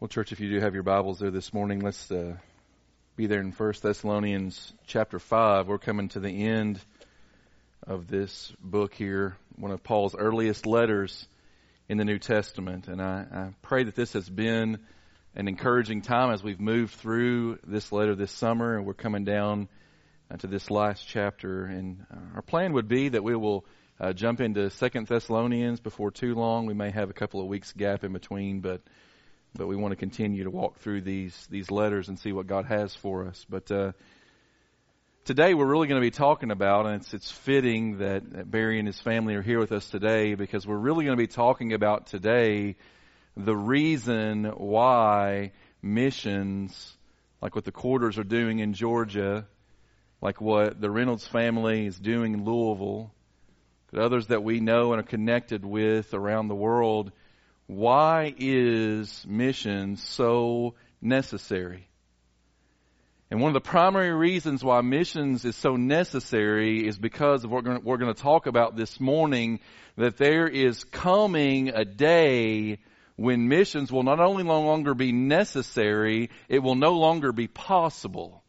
Well, church, if you do have your Bibles there this morning, let's uh, be there in First Thessalonians chapter five. We're coming to the end of this book here, one of Paul's earliest letters in the New Testament, and I, I pray that this has been an encouraging time as we've moved through this letter this summer, and we're coming down uh, to this last chapter. And uh, our plan would be that we will uh, jump into Second Thessalonians before too long. We may have a couple of weeks gap in between, but but we want to continue to walk through these these letters and see what God has for us. But uh, today we're really going to be talking about, and it's it's fitting that, that Barry and his family are here with us today because we're really going to be talking about today the reason why missions, like what the quarters are doing in Georgia, like what the Reynolds family is doing in Louisville, that others that we know and are connected with around the world why is missions so necessary? And one of the primary reasons why missions is so necessary is because of what we're going to talk about this morning, that there is coming a day when missions will not only no longer be necessary, it will no longer be possible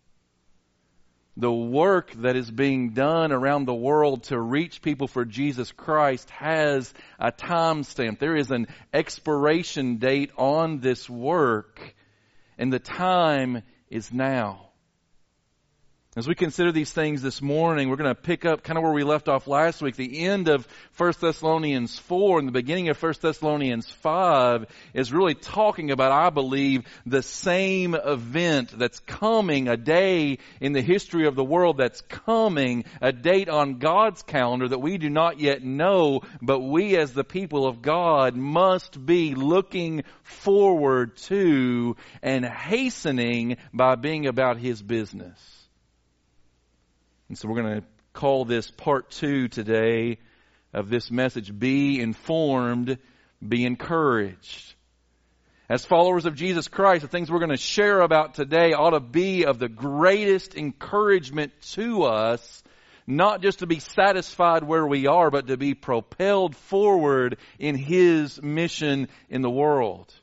the work that is being done around the world to reach people for Jesus Christ has a time stamp. There is an expiration date on this work, and the time is now. As we consider these things this morning, we're going to pick up kind of where we left off last week. The end of 1 Thessalonians 4 and the beginning of 1 Thessalonians 5 is really talking about, I believe, the same event that's coming, a day in the history of the world that's coming, a date on God's calendar that we do not yet know, but we as the people of God must be looking forward to and hastening by being about His business. And so we're going to call this part two today of this message Be informed, be encouraged. As followers of Jesus Christ, the things we're going to share about today ought to be of the greatest encouragement to us, not just to be satisfied where we are, but to be propelled forward in His mission in the world.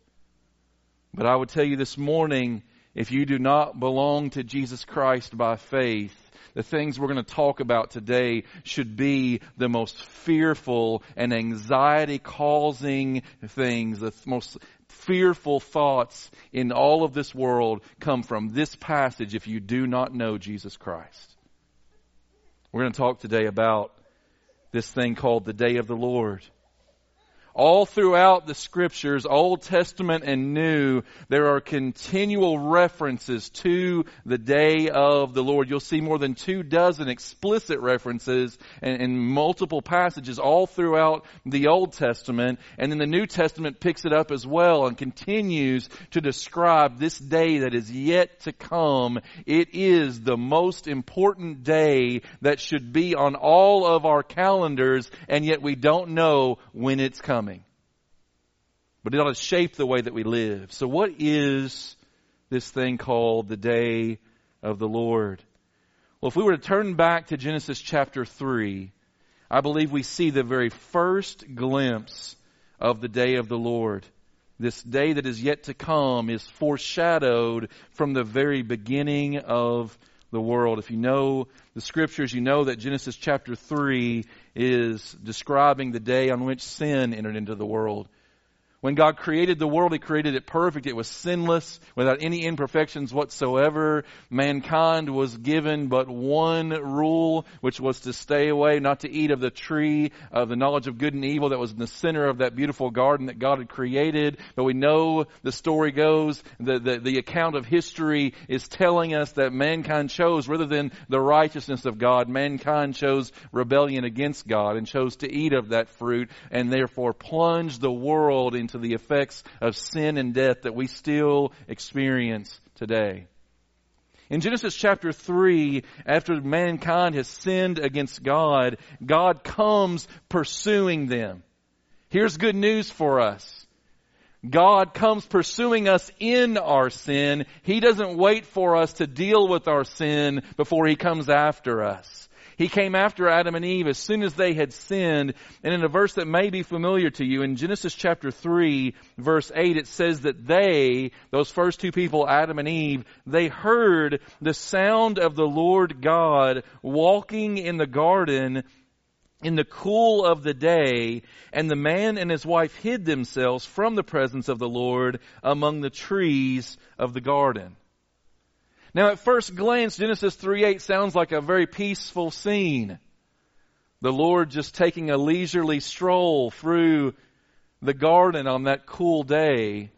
But I would tell you this morning, if you do not belong to Jesus Christ by faith, the things we're going to talk about today should be the most fearful and anxiety causing things, the most fearful thoughts in all of this world come from this passage if you do not know Jesus Christ. We're going to talk today about this thing called the day of the Lord. All throughout the scriptures, Old Testament and New, there are continual references to the day of the Lord. You'll see more than two dozen explicit references in, multiple passages all throughout the Old Testament. And then the New Testament picks it up as well and continues to describe this day that is yet to come. It is the most important day that should be on all of our calendars, and yet we don't know when it's coming but it ought to shape the way that we live. So what is this thing called the day of the Lord? Well, if we were to turn back to Genesis chapter 3, I believe we see the very first glimpse of the day of the Lord. This day that is yet to come is foreshadowed from the very beginning of the world. If you know the scriptures, you know that Genesis chapter 3 is describing the day on which sin entered into the world. When God created the world, He created it perfect. It was sinless, without any imperfections whatsoever. Mankind was given but one rule, which was to stay away, not to eat of the tree of the knowledge of good and evil that was in the center of that beautiful garden that God had created. But we know the story goes, the, the, the account of history is telling us that mankind chose, rather than the righteousness of God, mankind chose rebellion against God and chose to eat of that fruit and therefore plunged the world in into the effects of sin and death that we still experience today. In Genesis chapter 3, after mankind has sinned against God, God comes pursuing them. Here's good news for us. God comes pursuing us in our sin. He doesn't wait for us to deal with our sin before He comes after us. He came after Adam and Eve as soon as they had sinned. And in a verse that may be familiar to you, in Genesis chapter 3, verse 8, it says that they, those first two people, Adam and Eve, they heard the sound of the Lord God walking in the garden in the cool of the day, and the man and his wife hid themselves from the presence of the Lord among the trees of the garden. Now at first glance, Genesis 3.8 sounds like a very peaceful scene. The Lord just taking a leisurely stroll through the garden on that cool day.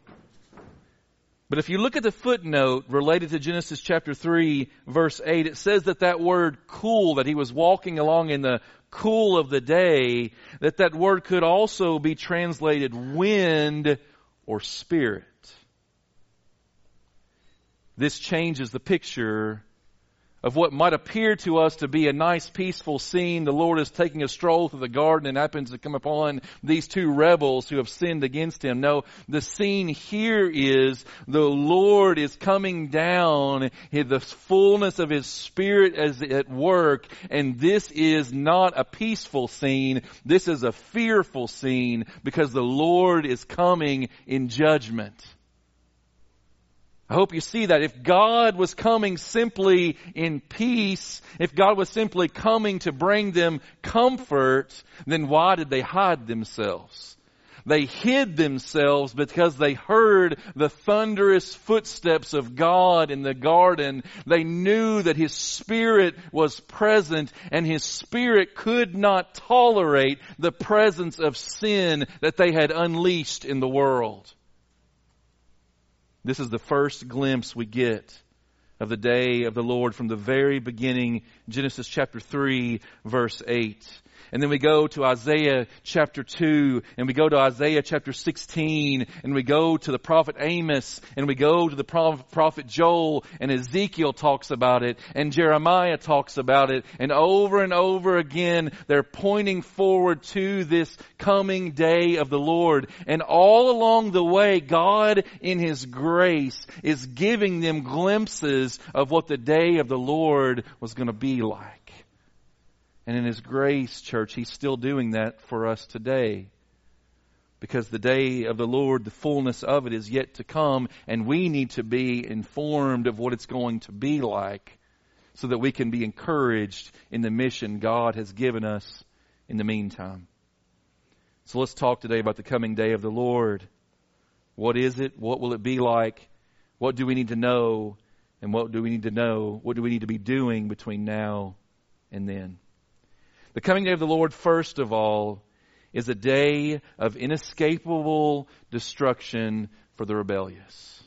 But if you look at the footnote related to Genesis chapter 3 verse 8, it says that that word cool, that he was walking along in the cool of the day, that that word could also be translated wind or spirit. This changes the picture of what might appear to us to be a nice peaceful scene. The Lord is taking a stroll through the garden and happens to come upon these two rebels who have sinned against Him. No, the scene here is the Lord is coming down, the fullness of His Spirit is at work, and this is not a peaceful scene. This is a fearful scene because the Lord is coming in judgment. I hope you see that. If God was coming simply in peace, if God was simply coming to bring them comfort, then why did they hide themselves? They hid themselves because they heard the thunderous footsteps of God in the garden. They knew that His Spirit was present and His Spirit could not tolerate the presence of sin that they had unleashed in the world. This is the first glimpse we get of the day of the Lord from the very beginning, Genesis chapter 3, verse 8. And then we go to Isaiah chapter 2, and we go to Isaiah chapter 16, and we go to the prophet Amos, and we go to the prophet Joel, and Ezekiel talks about it, and Jeremiah talks about it, and over and over again, they're pointing forward to this coming day of the Lord. And all along the way, God in His grace is giving them glimpses of what the day of the Lord was going to be like. And in His grace, church, He's still doing that for us today. Because the day of the Lord, the fullness of it is yet to come, and we need to be informed of what it's going to be like so that we can be encouraged in the mission God has given us in the meantime. So let's talk today about the coming day of the Lord. What is it? What will it be like? What do we need to know? And what do we need to know? What do we need to be doing between now and then? The coming day of the Lord, first of all, is a day of inescapable destruction for the rebellious.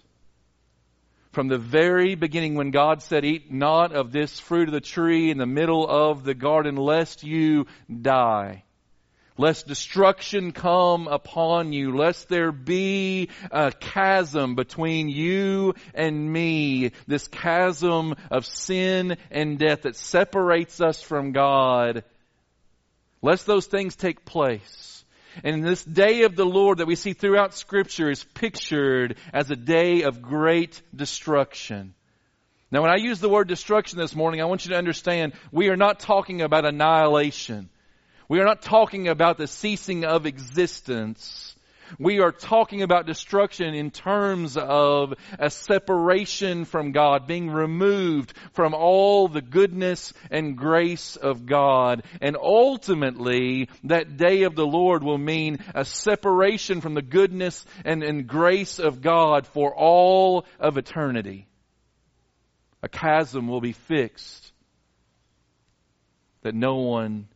From the very beginning, when God said, Eat not of this fruit of the tree in the middle of the garden, lest you die lest destruction come upon you, lest there be a chasm between you and me, this chasm of sin and death that separates us from God lest those things take place. And this day of the Lord that we see throughout scripture is pictured as a day of great destruction. Now when I use the word destruction this morning, I want you to understand we are not talking about annihilation. We are not talking about the ceasing of existence. We are talking about destruction in terms of a separation from God, being removed from all the goodness and grace of God. And ultimately, that day of the Lord will mean a separation from the goodness and, and grace of God for all of eternity. A chasm will be fixed that no one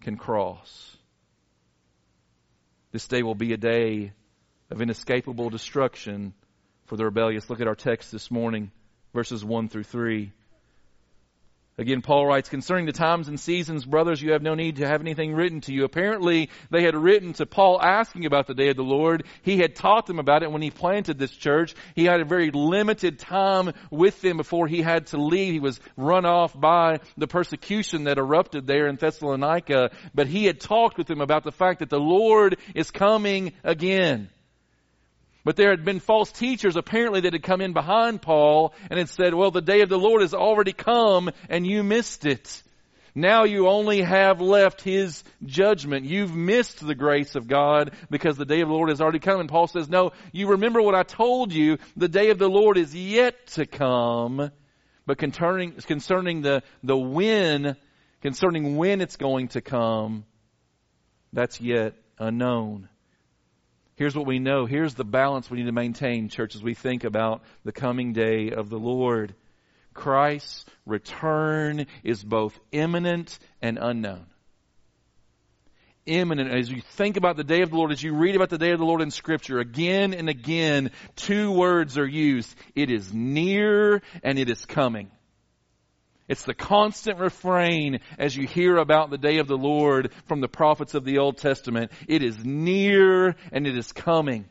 can cross. This day will be a day of inescapable destruction for the rebellious. Look at our text this morning, verses 1 through 3. Again, Paul writes, concerning the times and seasons, brothers, you have no need to have anything written to you. Apparently, they had written to Paul asking about the day of the Lord. He had taught them about it when he planted this church. He had a very limited time with them before he had to leave. He was run off by the persecution that erupted there in Thessalonica. But he had talked with them about the fact that the Lord is coming again. But there had been false teachers apparently that had come in behind Paul and had said, well, the day of the Lord has already come and you missed it. Now you only have left His judgment. You've missed the grace of God because the day of the Lord has already come. And Paul says, no, you remember what I told you. The day of the Lord is yet to come. But concerning, concerning the, the when, concerning when it's going to come, that's yet unknown. Here's what we know. Here's the balance we need to maintain, church, as we think about the coming day of the Lord. Christ's return is both imminent and unknown. Imminent. As you think about the day of the Lord, as you read about the day of the Lord in Scripture, again and again, two words are used. It is near and it is coming. It's the constant refrain as you hear about the day of the Lord from the prophets of the Old Testament. It is near and it is coming.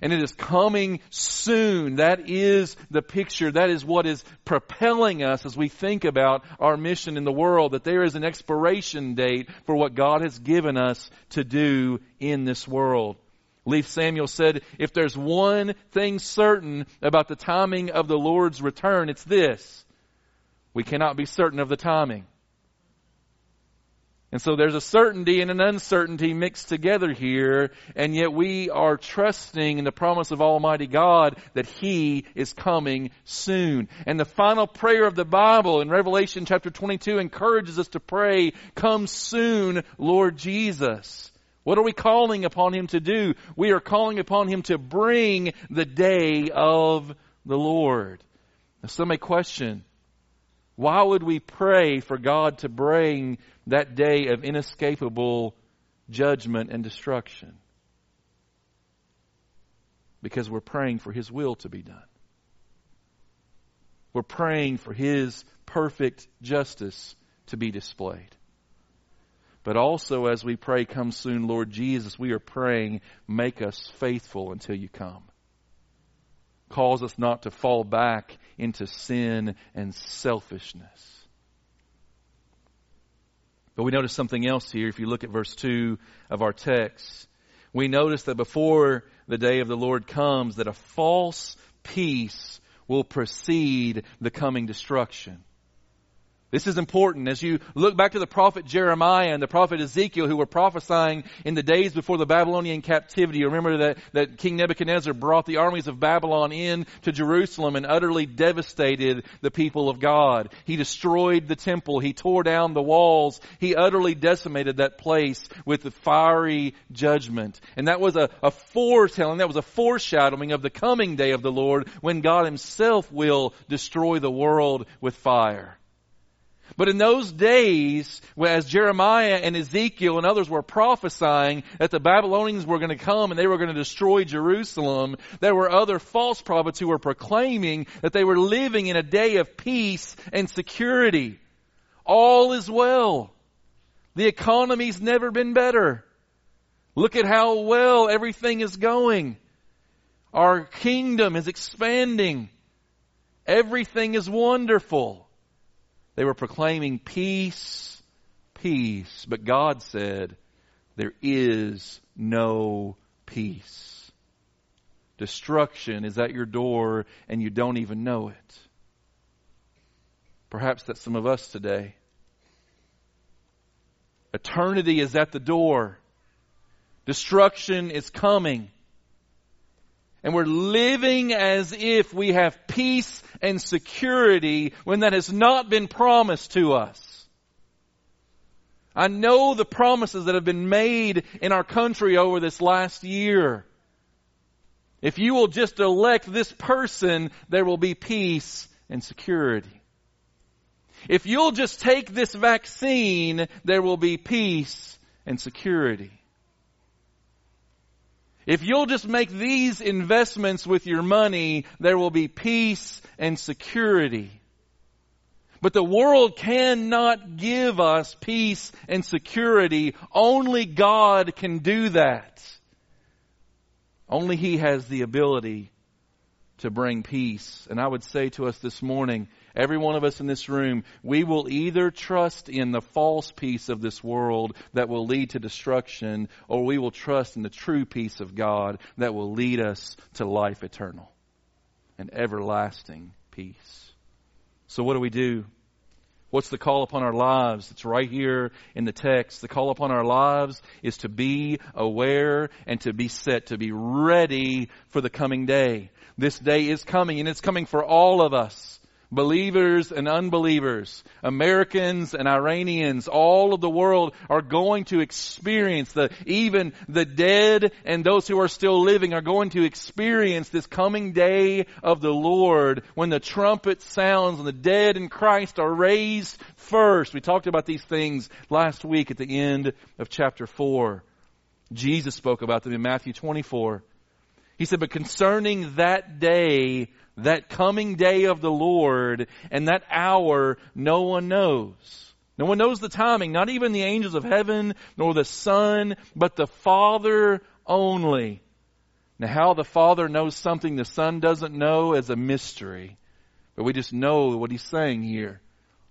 And it is coming soon. That is the picture. That is what is propelling us as we think about our mission in the world, that there is an expiration date for what God has given us to do in this world. Leif Samuel said, if there's one thing certain about the timing of the Lord's return, it's this. We cannot be certain of the timing. And so there's a certainty and an uncertainty mixed together here, and yet we are trusting in the promise of Almighty God that He is coming soon. And the final prayer of the Bible in Revelation chapter 22 encourages us to pray, Come soon, Lord Jesus. What are we calling upon Him to do? We are calling upon Him to bring the day of the Lord. Now some may question, why would we pray for God to bring that day of inescapable judgment and destruction? Because we're praying for His will to be done. We're praying for His perfect justice to be displayed. But also, as we pray, Come soon, Lord Jesus, we are praying, Make us faithful until you come. Cause us not to fall back into sin and selfishness. But we notice something else here. If you look at verse 2 of our text, we notice that before the day of the Lord comes, that a false peace will precede the coming destruction. This is important. As you look back to the prophet Jeremiah and the prophet Ezekiel who were prophesying in the days before the Babylonian captivity, remember that, that King Nebuchadnezzar brought the armies of Babylon in to Jerusalem and utterly devastated the people of God. He destroyed the temple. He tore down the walls. He utterly decimated that place with the fiery judgment. And that was a, a foretelling, that was a foreshadowing of the coming day of the Lord when God himself will destroy the world with fire. But in those days, as Jeremiah and Ezekiel and others were prophesying that the Babylonians were going to come and they were going to destroy Jerusalem, there were other false prophets who were proclaiming that they were living in a day of peace and security. All is well. The economy's never been better. Look at how well everything is going. Our kingdom is expanding. Everything is wonderful. They were proclaiming peace, peace. But God said, there is no peace. Destruction is at your door and you don't even know it. Perhaps that's some of us today. Eternity is at the door. Destruction is coming. And we're living as if we have peace and security when that has not been promised to us. I know the promises that have been made in our country over this last year. If you will just elect this person, there will be peace and security. If you'll just take this vaccine, there will be peace and security. If you'll just make these investments with your money, there will be peace and security. But the world cannot give us peace and security. Only God can do that. Only He has the ability to bring peace. And I would say to us this morning, every one of us in this room, we will either trust in the false peace of this world that will lead to destruction, or we will trust in the true peace of God that will lead us to life eternal and everlasting peace. So what do we do? What's the call upon our lives? It's right here in the text. The call upon our lives is to be aware and to be set, to be ready for the coming day. This day is coming and it's coming for all of us believers and unbelievers, Americans and Iranians, all of the world are going to experience the, even the dead and those who are still living are going to experience this coming day of the Lord when the trumpet sounds and the dead in Christ are raised first. We talked about these things last week at the end of chapter 4. Jesus spoke about them in Matthew 24. He said, but concerning that day, that coming day of the Lord and that hour no one knows. No one knows the timing, not even the angels of heaven, nor the Son, but the Father only. Now how the Father knows something the Son doesn't know is a mystery. But we just know what he's saying here.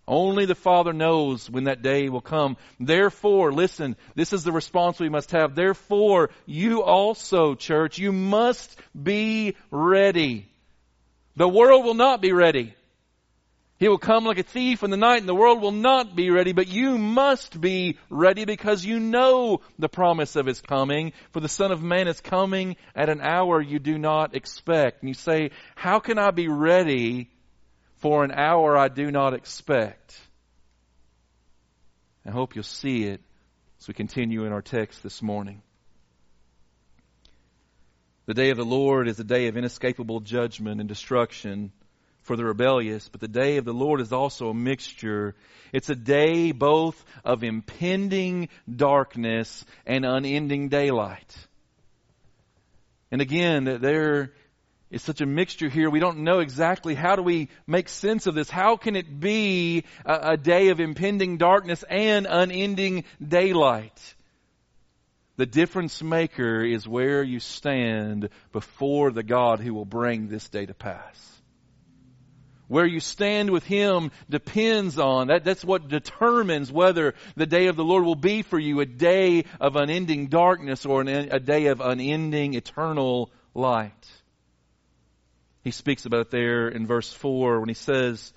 Only the Father knows when that day will come. Therefore, listen, this is the response we must have. Therefore, you also, church, you must be ready. The world will not be ready. He will come like a thief in the night and the world will not be ready, but you must be ready because you know the promise of His coming. For the Son of Man is coming at an hour you do not expect. And you say, how can I be ready for an hour I do not expect? I hope you'll see it as we continue in our text this morning. The day of the Lord is a day of inescapable judgment and destruction for the rebellious, but the day of the Lord is also a mixture. It's a day both of impending darkness and unending daylight. And again, that there is such a mixture here. We don't know exactly how do we make sense of this. How can it be a, a day of impending darkness and unending daylight? The difference maker is where you stand before the God who will bring this day to pass. Where you stand with Him depends on, that, that's what determines whether the day of the Lord will be for you a day of unending darkness or an, a day of unending eternal light. He speaks about it there in verse 4 when he says,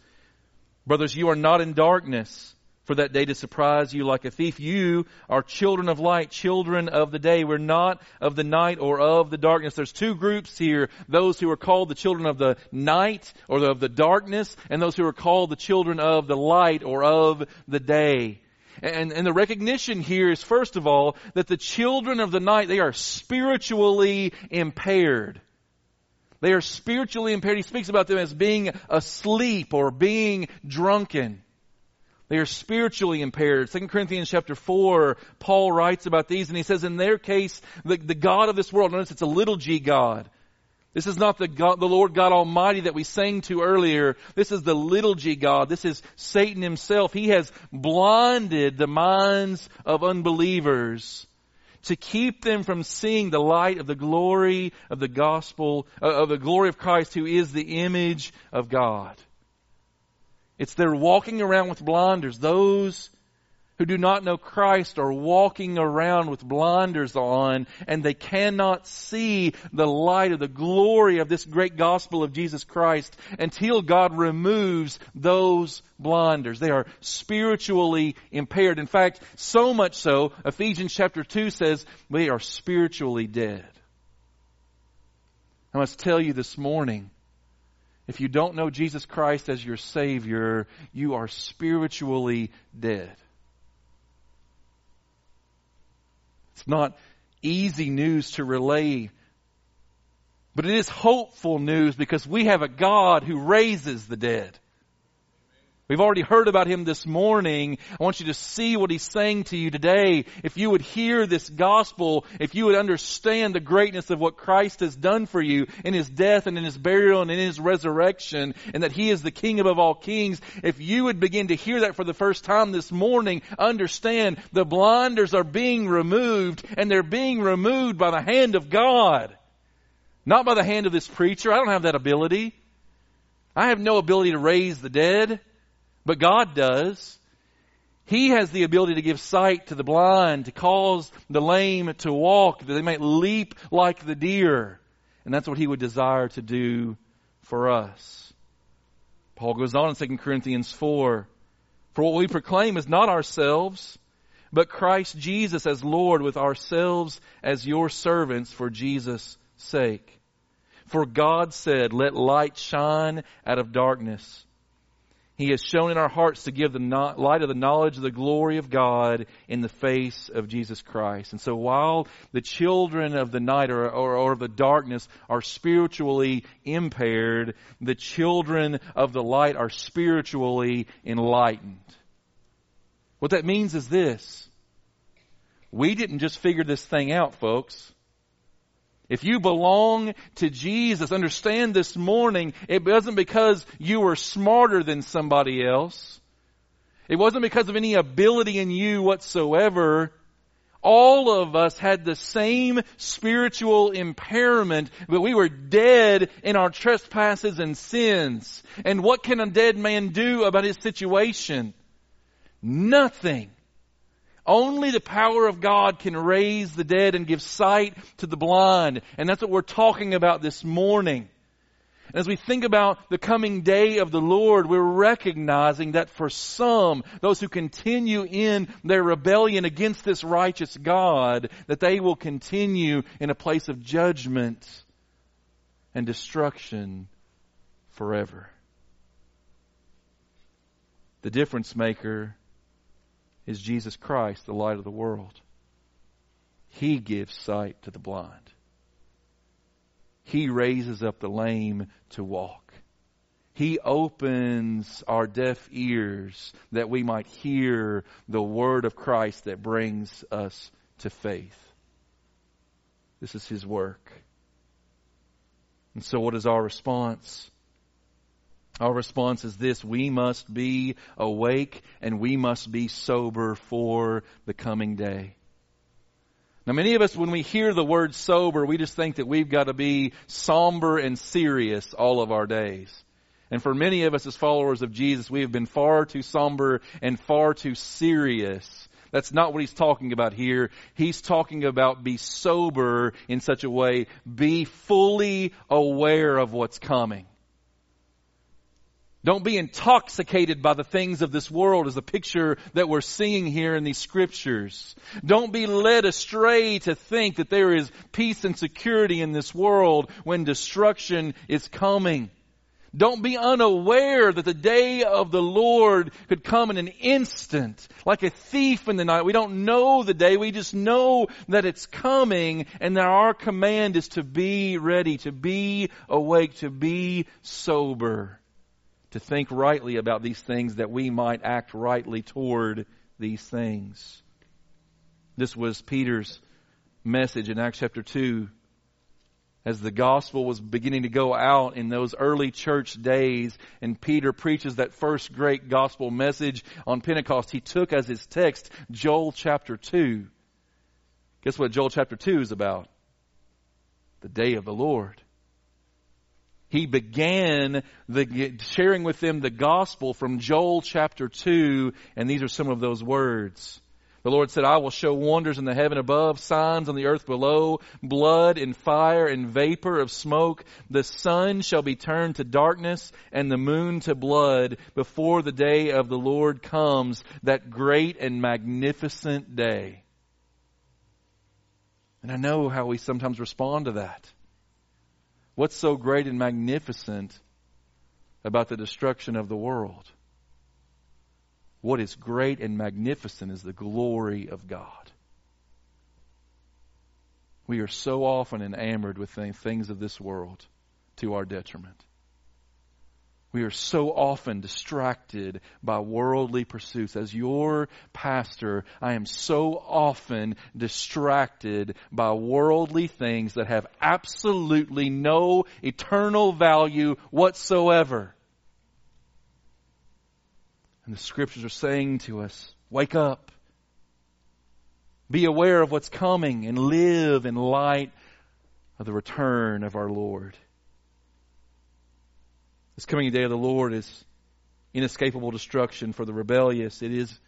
Brothers, you are not in darkness for that day to surprise you like a thief. You are children of light, children of the day. We're not of the night or of the darkness. There's two groups here. Those who are called the children of the night or of the darkness and those who are called the children of the light or of the day. And, and the recognition here is first of all that the children of the night, they are spiritually impaired. They are spiritually impaired. He speaks about them as being asleep or being drunken. They are spiritually impaired. 2 Corinthians chapter 4, Paul writes about these and he says in their case, the, the God of this world, notice it's a little g God. This is not the God, the Lord God Almighty that we sang to earlier. This is the little g God. This is Satan himself. He has blinded the minds of unbelievers to keep them from seeing the light of the glory of the gospel, uh, of the glory of Christ who is the image of God. It's they're walking around with blinders. Those who do not know Christ are walking around with blinders on and they cannot see the light of the glory of this great gospel of Jesus Christ until God removes those blinders. They are spiritually impaired. In fact, so much so, Ephesians chapter 2 says they are spiritually dead. I must tell you this morning, if you don't know Jesus Christ as your Savior, you are spiritually dead. It's not easy news to relay, but it is hopeful news because we have a God who raises the dead. We've already heard about him this morning. I want you to see what he's saying to you today. If you would hear this gospel, if you would understand the greatness of what Christ has done for you in his death and in his burial and in his resurrection, and that he is the King above all kings, if you would begin to hear that for the first time this morning, understand the blinders are being removed and they're being removed by the hand of God. Not by the hand of this preacher. I don't have that ability. I have no ability to raise the dead. But God does. He has the ability to give sight to the blind, to cause the lame to walk, that they might leap like the deer. And that's what He would desire to do for us. Paul goes on in 2 Corinthians 4 For what we proclaim is not ourselves, but Christ Jesus as Lord with ourselves as your servants for Jesus' sake. For God said, let light shine out of darkness. He has shown in our hearts to give the light of the knowledge of the glory of God in the face of Jesus Christ. And so while the children of the night or, or, or the darkness are spiritually impaired, the children of the light are spiritually enlightened. What that means is this. We didn't just figure this thing out, folks. If you belong to Jesus, understand this morning, it wasn't because you were smarter than somebody else. It wasn't because of any ability in you whatsoever. All of us had the same spiritual impairment, but we were dead in our trespasses and sins. And what can a dead man do about his situation? Nothing. Only the power of God can raise the dead and give sight to the blind. And that's what we're talking about this morning. And As we think about the coming day of the Lord, we're recognizing that for some, those who continue in their rebellion against this righteous God, that they will continue in a place of judgment and destruction forever. The difference maker is Jesus Christ, the light of the world. He gives sight to the blind. He raises up the lame to walk. He opens our deaf ears that we might hear the word of Christ that brings us to faith. This is His work. And so what is our response? Our response is this we must be awake and we must be sober for the coming day. Now, many of us, when we hear the word sober, we just think that we've got to be somber and serious all of our days. And for many of us as followers of Jesus, we have been far too somber and far too serious. That's not what he's talking about here. He's talking about be sober in such a way, be fully aware of what's coming. Don't be intoxicated by the things of this world as a picture that we're seeing here in these scriptures. Don't be led astray to think that there is peace and security in this world when destruction is coming. Don't be unaware that the day of the Lord could come in an instant, like a thief in the night. We don't know the day, we just know that it's coming and that our command is to be ready, to be awake, to be sober to think rightly about these things that we might act rightly toward these things. This was Peter's message in Acts chapter 2 as the gospel was beginning to go out in those early church days and Peter preaches that first great gospel message on Pentecost, he took as his text Joel chapter 2. Guess what Joel chapter 2 is about? The day of the Lord he began the, sharing with them the gospel from Joel chapter 2, and these are some of those words. The Lord said, I will show wonders in the heaven above, signs on the earth below, blood and fire and vapor of smoke. The sun shall be turned to darkness and the moon to blood before the day of the Lord comes, that great and magnificent day. And I know how we sometimes respond to that. What's so great and magnificent about the destruction of the world? What is great and magnificent is the glory of God. We are so often enamored with things of this world to our detriment. We are so often distracted by worldly pursuits. As your pastor, I am so often distracted by worldly things that have absolutely no eternal value whatsoever. And the scriptures are saying to us, wake up. Be aware of what's coming and live in light of the return of our Lord. This coming day of the Lord is inescapable destruction for the rebellious. It is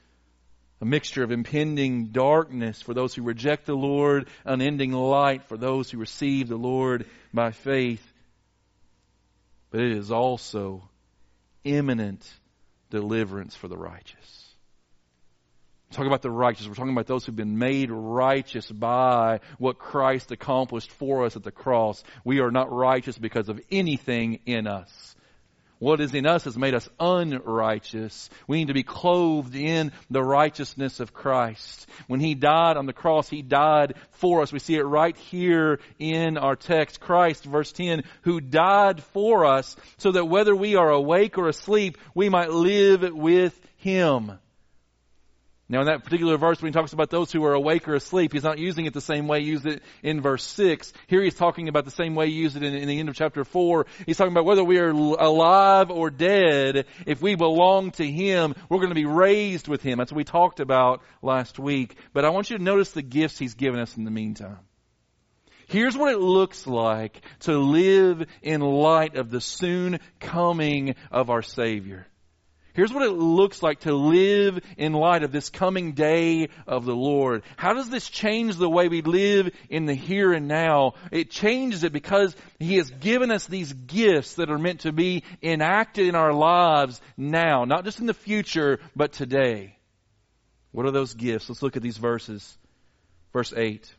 a mixture of impending darkness for those who reject the Lord, unending light for those who receive the Lord by faith. But it is also imminent deliverance for the righteous. Talk about the righteous. We're talking about those who've been made righteous by what Christ accomplished for us at the cross. We are not righteous because of anything in us. What is in us has made us unrighteous. We need to be clothed in the righteousness of Christ. When He died on the cross, He died for us. We see it right here in our text. Christ, verse 10, who died for us so that whether we are awake or asleep, we might live with Him. Now, in that particular verse, when he talks about those who are awake or asleep, he's not using it the same way he used it in verse 6. Here he's talking about the same way he used it in, in the end of chapter 4. He's talking about whether we are alive or dead, if we belong to him, we're going to be raised with him. That's what we talked about last week. But I want you to notice the gifts he's given us in the meantime. Here's what it looks like to live in light of the soon coming of our Savior. Here's what it looks like to live in light of this coming day of the Lord. How does this change the way we live in the here and now? It changes it because He has given us these gifts that are meant to be enacted in our lives now, not just in the future, but today. What are those gifts? Let's look at these verses. Verse 8.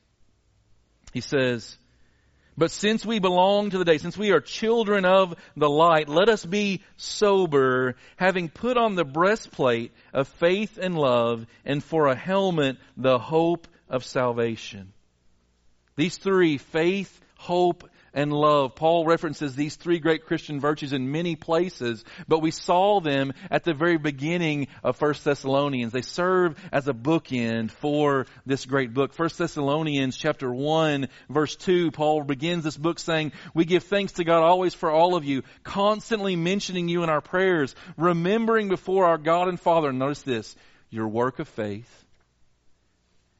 He says, but since we belong to the day, since we are children of the light, let us be sober, having put on the breastplate of faith and love, and for a helmet, the hope of salvation. These three, faith, hope, and love. Paul references these three great Christian virtues in many places, but we saw them at the very beginning of 1 Thessalonians. They serve as a bookend for this great book. 1 Thessalonians chapter 1 verse 2, Paul begins this book saying, we give thanks to God always for all of you, constantly mentioning you in our prayers, remembering before our God and Father, notice this, your work of faith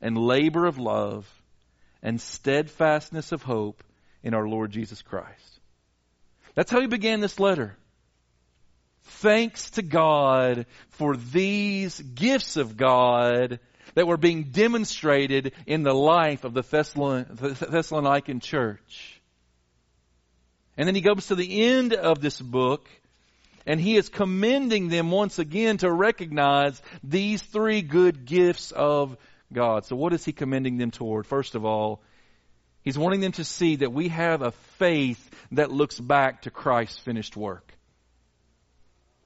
and labor of love and steadfastness of hope in our Lord Jesus Christ. That's how he began this letter. Thanks to God for these gifts of God that were being demonstrated in the life of the Thessalonican church. And then he goes to the end of this book and he is commending them once again to recognize these three good gifts of God. So what is he commending them toward? First of all, He's wanting them to see that we have a faith that looks back to Christ's finished work.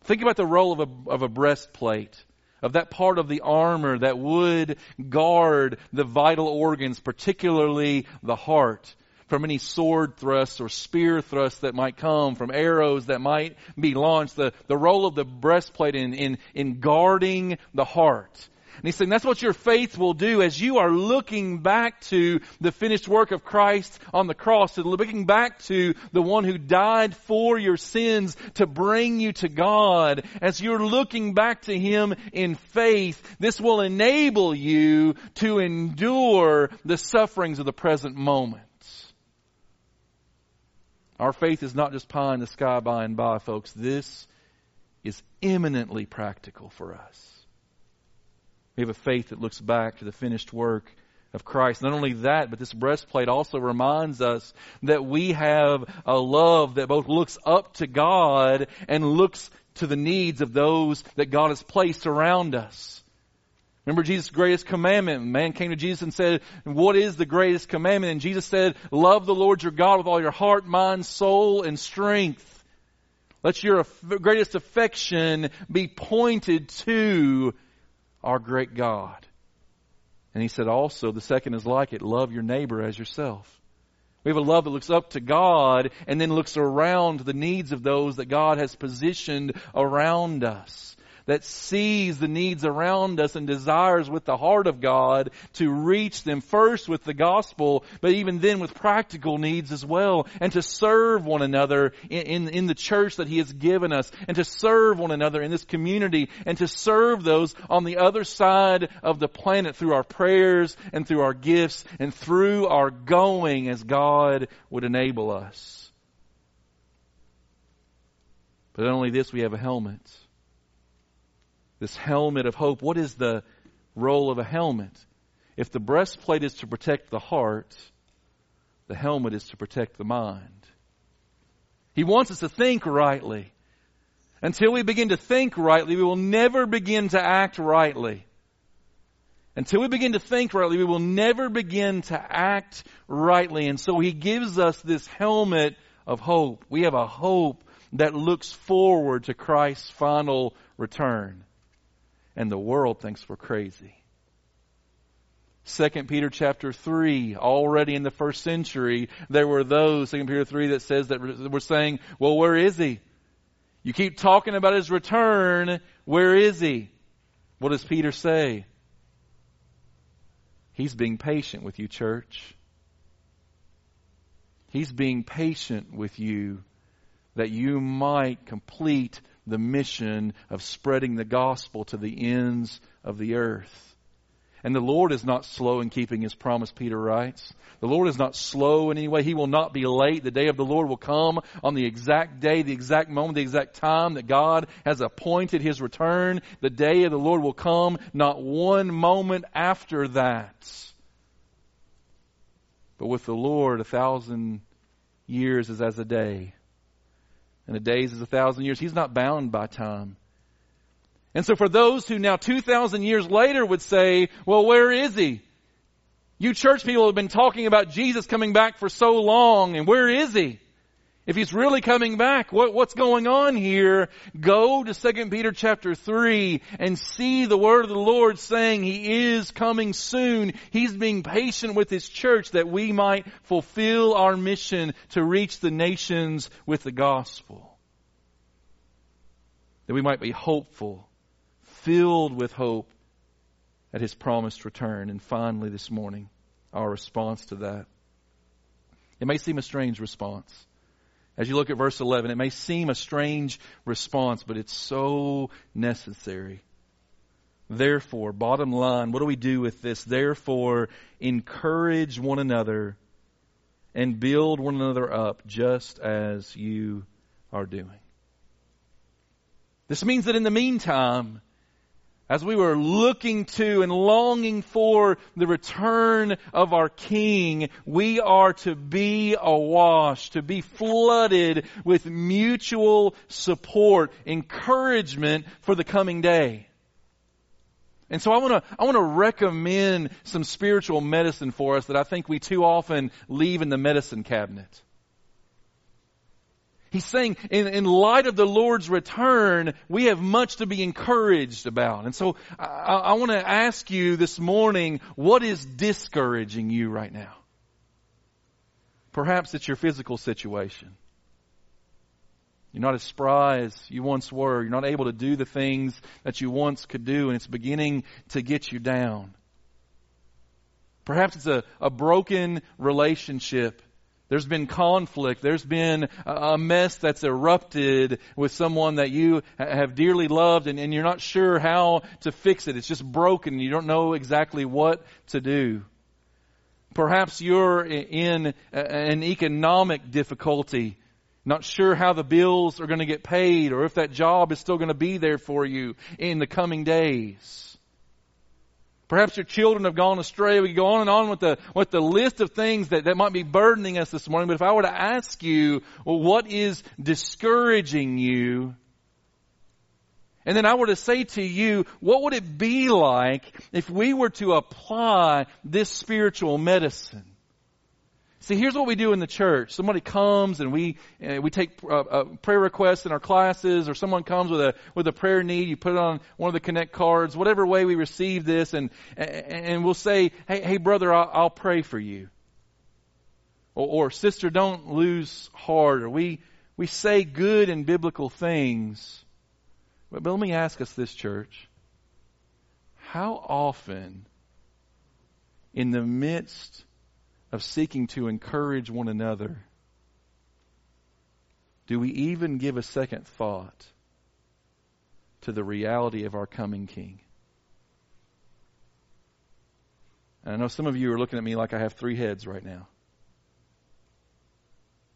Think about the role of a, of a breastplate, of that part of the armor that would guard the vital organs, particularly the heart, from any sword thrusts or spear thrusts that might come, from arrows that might be launched. The, the role of the breastplate in, in, in guarding the heart and he's saying that's what your faith will do as you are looking back to the finished work of Christ on the cross, looking back to the one who died for your sins to bring you to God. As you're looking back to Him in faith, this will enable you to endure the sufferings of the present moment. Our faith is not just pie in the sky by and by, folks. This is eminently practical for us. We have a faith that looks back to the finished work of Christ. Not only that, but this breastplate also reminds us that we have a love that both looks up to God and looks to the needs of those that God has placed around us. Remember Jesus' greatest commandment. Man came to Jesus and said, what is the greatest commandment? And Jesus said, love the Lord your God with all your heart, mind, soul, and strength. Let your greatest affection be pointed to our great God. And he said also, the second is like it, love your neighbor as yourself. We have a love that looks up to God and then looks around the needs of those that God has positioned around us that sees the needs around us and desires with the heart of God to reach them first with the gospel, but even then with practical needs as well, and to serve one another in, in, in the church that He has given us, and to serve one another in this community, and to serve those on the other side of the planet through our prayers and through our gifts and through our going as God would enable us. But not only this, we have a helmet this helmet of hope. What is the role of a helmet? If the breastplate is to protect the heart, the helmet is to protect the mind. He wants us to think rightly. Until we begin to think rightly, we will never begin to act rightly. Until we begin to think rightly, we will never begin to act rightly. And so he gives us this helmet of hope. We have a hope that looks forward to Christ's final return. And the world thinks we're crazy. Second Peter chapter 3, already in the first century, there were those, Second Peter 3, that says that we're saying, well, where is he? You keep talking about his return. Where is he? What does Peter say? He's being patient with you, church. He's being patient with you that you might complete the mission of spreading the gospel to the ends of the earth. And the Lord is not slow in keeping his promise, Peter writes. The Lord is not slow in any way. He will not be late. The day of the Lord will come on the exact day, the exact moment, the exact time that God has appointed his return. The day of the Lord will come not one moment after that. But with the Lord, a thousand years is as a day. And a day is a thousand years. He's not bound by time. And so for those who now 2,000 years later would say, well, where is he? You church people have been talking about Jesus coming back for so long, and where is he? If he's really coming back, what, what's going on here? Go to 2 Peter chapter 3 and see the word of the Lord saying he is coming soon. He's being patient with his church that we might fulfill our mission to reach the nations with the gospel. That we might be hopeful, filled with hope at his promised return. And finally this morning, our response to that. It may seem a strange response. As you look at verse 11, it may seem a strange response, but it's so necessary. Therefore, bottom line, what do we do with this? Therefore, encourage one another and build one another up just as you are doing. This means that in the meantime, as we were looking to and longing for the return of our King, we are to be awash, to be flooded with mutual support, encouragement for the coming day. And so I want to, I want to recommend some spiritual medicine for us that I think we too often leave in the medicine cabinet. He's saying, in, in light of the Lord's return, we have much to be encouraged about. And so I, I want to ask you this morning, what is discouraging you right now? Perhaps it's your physical situation. You're not as spry as you once were. You're not able to do the things that you once could do, and it's beginning to get you down. Perhaps it's a, a broken relationship there's been conflict. There's been a mess that's erupted with someone that you have dearly loved and, and, you're not sure how to fix it. It's just broken. You don't know exactly what to do. Perhaps you're in an economic difficulty, not sure how the bills are going to get paid or if that job is still going to be there for you in the coming days. Perhaps your children have gone astray. We go on and on with the, with the list of things that, that might be burdening us this morning. But if I were to ask you, well, what is discouraging you? And then I were to say to you, what would it be like if we were to apply this spiritual medicine? See, here's what we do in the church. Somebody comes and we uh, we take uh, uh, prayer requests in our classes, or someone comes with a with a prayer need. You put it on one of the connect cards, whatever way we receive this, and and we'll say, "Hey, hey, brother, I'll, I'll pray for you," or, or "Sister, don't lose heart," or we we say good and biblical things. But, but let me ask us this, church: How often, in the midst of seeking to encourage one another, do we even give a second thought to the reality of our coming King? And I know some of you are looking at me like I have three heads right now.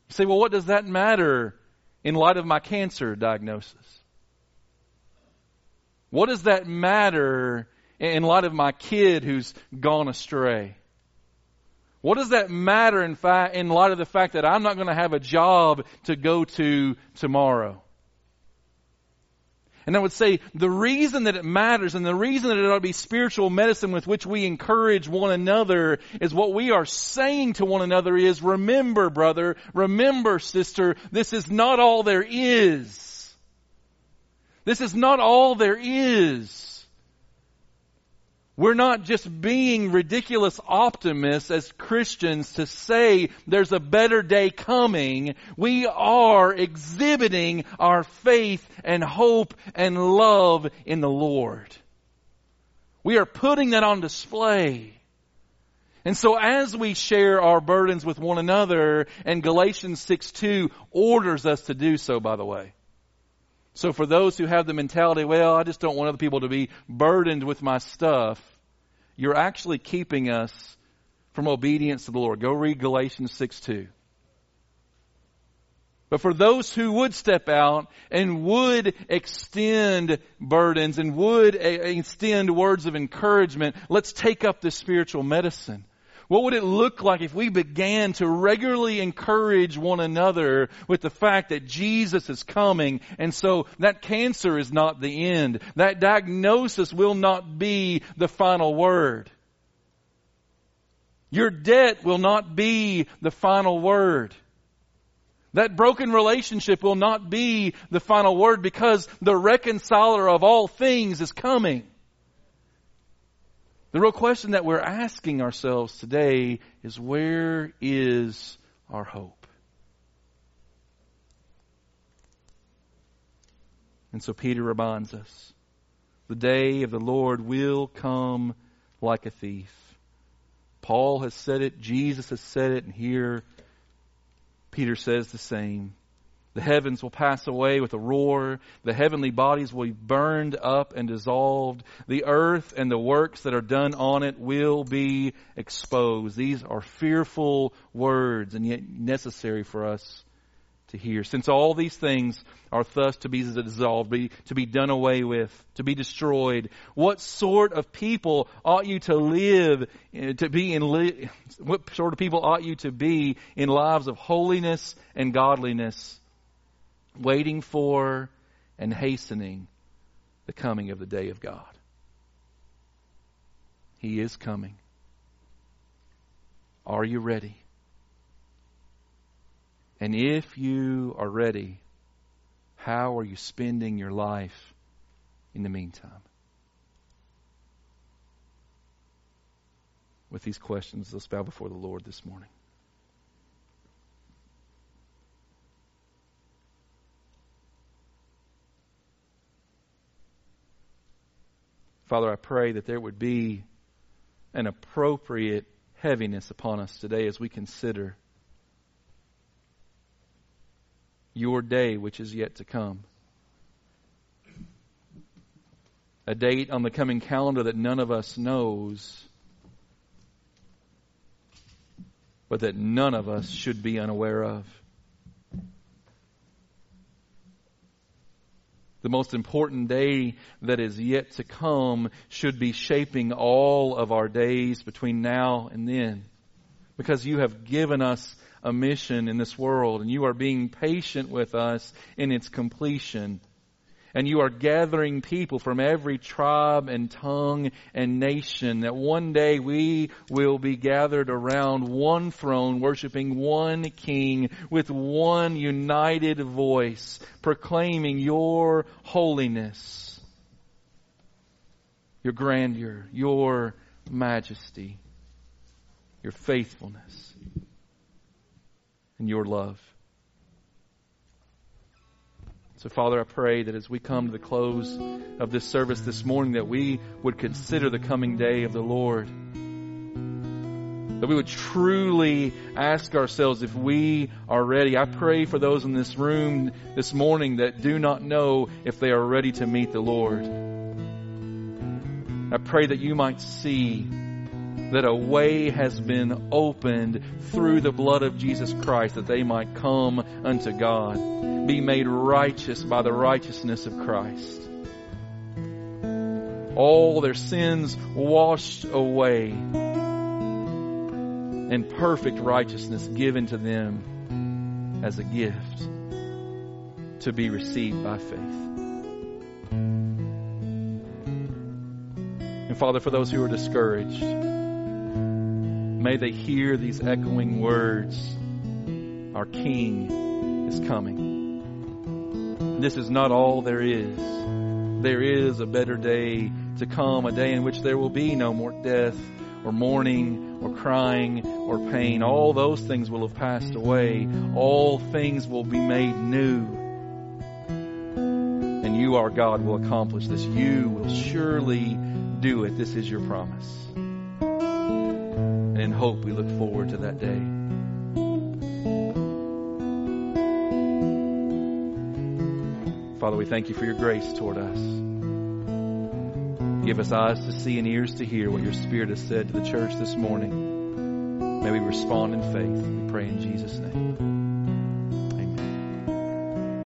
You say, well, what does that matter in light of my cancer diagnosis? What does that matter in light of my kid who's gone astray? What does that matter in fact in light of the fact that I'm not going to have a job to go to tomorrow? And I would say the reason that it matters and the reason that it ought to be spiritual medicine with which we encourage one another is what we are saying to one another is, remember brother, remember sister, this is not all there is. This is not all there is. We're not just being ridiculous optimists as Christians to say there's a better day coming. We are exhibiting our faith and hope and love in the Lord. We are putting that on display. And so as we share our burdens with one another, and Galatians 6 2 orders us to do so, by the way. So for those who have the mentality, well, I just don't want other people to be burdened with my stuff, you're actually keeping us from obedience to the Lord. Go read Galatians 6 2. But for those who would step out and would extend burdens and would eh, extend words of encouragement, let's take up this spiritual medicine. What would it look like if we began to regularly encourage one another with the fact that Jesus is coming and so that cancer is not the end. That diagnosis will not be the final word. Your debt will not be the final word. That broken relationship will not be the final word because the reconciler of all things is coming. The real question that we're asking ourselves today is where is our hope? And so Peter reminds us the day of the Lord will come like a thief. Paul has said it, Jesus has said it, and here Peter says the same. The heavens will pass away with a roar. The heavenly bodies will be burned up and dissolved. The earth and the works that are done on it will be exposed. These are fearful words and yet necessary for us to hear. Since all these things are thus to be dissolved, be, to be done away with, to be destroyed, what sort of people ought you to live, eh, to be in, what sort of people ought you to be in lives of holiness and godliness? Waiting for and hastening the coming of the day of God. He is coming. Are you ready? And if you are ready, how are you spending your life in the meantime? With these questions, let's bow before the Lord this morning. Father, I pray that there would be an appropriate heaviness upon us today as we consider your day which is yet to come. A date on the coming calendar that none of us knows, but that none of us should be unaware of. The most important day that is yet to come should be shaping all of our days between now and then. Because you have given us a mission in this world and you are being patient with us in its completion and you are gathering people from every tribe and tongue and nation that one day we will be gathered around one throne worshiping one king with one united voice proclaiming your holiness your grandeur your majesty your faithfulness and your love so, Father, I pray that as we come to the close of this service this morning, that we would consider the coming day of the Lord. That we would truly ask ourselves if we are ready. I pray for those in this room this morning that do not know if they are ready to meet the Lord. I pray that you might see that a way has been opened through the blood of Jesus Christ that they might come unto God be made righteous by the righteousness of Christ. All their sins washed away and perfect righteousness given to them as a gift to be received by faith. And Father, for those who are discouraged, may they hear these echoing words Our King is coming. This is not all there is. There is a better day to come, a day in which there will be no more death or mourning or crying or pain. All those things will have passed away. All things will be made new. And you, our God, will accomplish this. You will surely do it. This is your promise. And in hope, we look forward to that day. Father, we thank you for your grace toward us. Give us eyes to see and ears to hear what your Spirit has said to the church this morning. May we respond in faith. We pray in Jesus' name.